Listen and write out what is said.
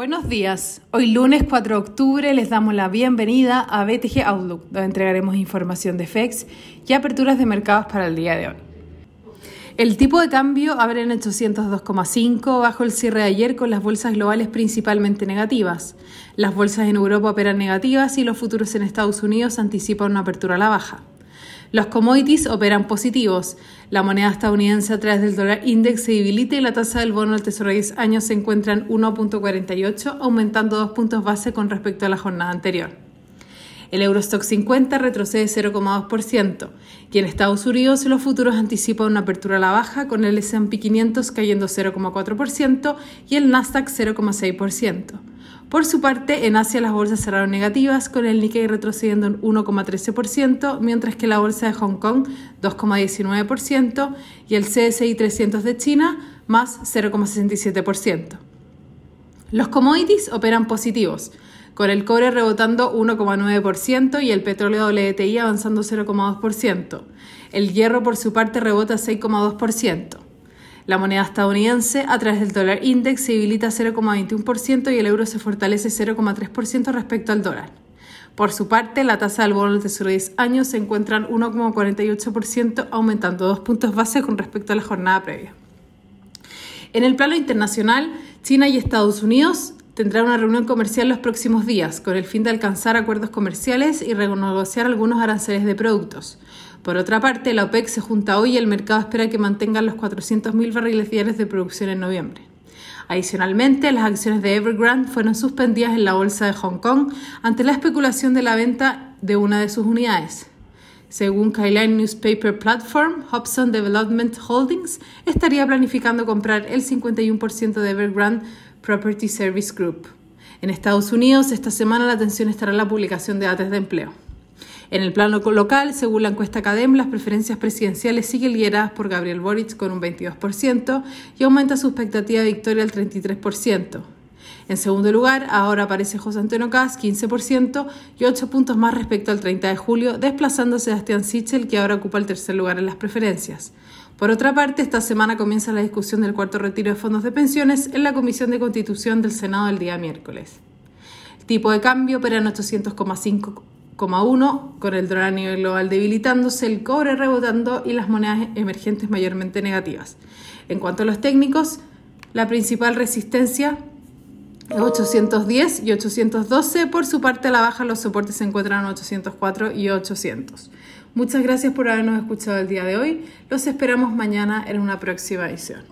Buenos días. Hoy lunes 4 de octubre les damos la bienvenida a BTG Outlook, donde entregaremos información de FEX y aperturas de mercados para el día de hoy. El tipo de cambio abre en 802,5 bajo el cierre de ayer con las bolsas globales principalmente negativas. Las bolsas en Europa operan negativas y los futuros en Estados Unidos anticipan una apertura a la baja. Los commodities operan positivos. La moneda estadounidense a través del dólar index se debilita y la tasa del bono del Tesoro de 10 años se encuentra en 1.48, aumentando dos puntos base con respecto a la jornada anterior. El Eurostock 50 retrocede 0,2% y en Estados Unidos los futuros anticipan una apertura a la baja con el S&P 500 cayendo 0,4% y el Nasdaq 0,6%. Por su parte, en Asia las bolsas cerraron negativas, con el Nikkei retrocediendo en 1,13%, mientras que la bolsa de Hong Kong 2,19% y el CSI 300 de China más 0,67%. Los commodities operan positivos, con el cobre rebotando 1,9% y el petróleo WTI avanzando 0,2%. El hierro por su parte rebota 6,2%. La moneda estadounidense a través del dólar index se debilita 0,21% y el euro se fortalece 0,3% respecto al dólar. Por su parte, la tasa del bono del Tesoro de 10 años se encuentra en 1,48%, aumentando dos puntos base con respecto a la jornada previa. En el plano internacional, China y Estados Unidos tendrán una reunión comercial los próximos días con el fin de alcanzar acuerdos comerciales y renegociar algunos aranceles de productos. Por otra parte, la OPEC se junta hoy y el mercado espera que mantengan los 400.000 barriles diarios de producción en noviembre. Adicionalmente, las acciones de Evergrande fueron suspendidas en la bolsa de Hong Kong ante la especulación de la venta de una de sus unidades. Según Kailine Newspaper Platform, Hobson Development Holdings estaría planificando comprar el 51% de Evergrande Property Service Group. En Estados Unidos, esta semana la atención estará en la publicación de datos de empleo. En el plano local, según la encuesta CADEM, las preferencias presidenciales siguen lideradas por Gabriel Boric con un 22% y aumenta su expectativa de victoria al 33%. En segundo lugar, ahora aparece José Antonio Caz, 15% y 8 puntos más respecto al 30 de julio, desplazando a Sebastián Sichel, que ahora ocupa el tercer lugar en las preferencias. Por otra parte, esta semana comienza la discusión del cuarto retiro de fondos de pensiones en la Comisión de Constitución del Senado el día miércoles. El tipo de cambio opera en 800,5 con el dólar a nivel global debilitándose, el cobre rebotando y las monedas emergentes mayormente negativas. En cuanto a los técnicos, la principal resistencia es 810 y 812. Por su parte, a la baja los soportes se encuentran en 804 y 800. Muchas gracias por habernos escuchado el día de hoy. Los esperamos mañana en una próxima edición.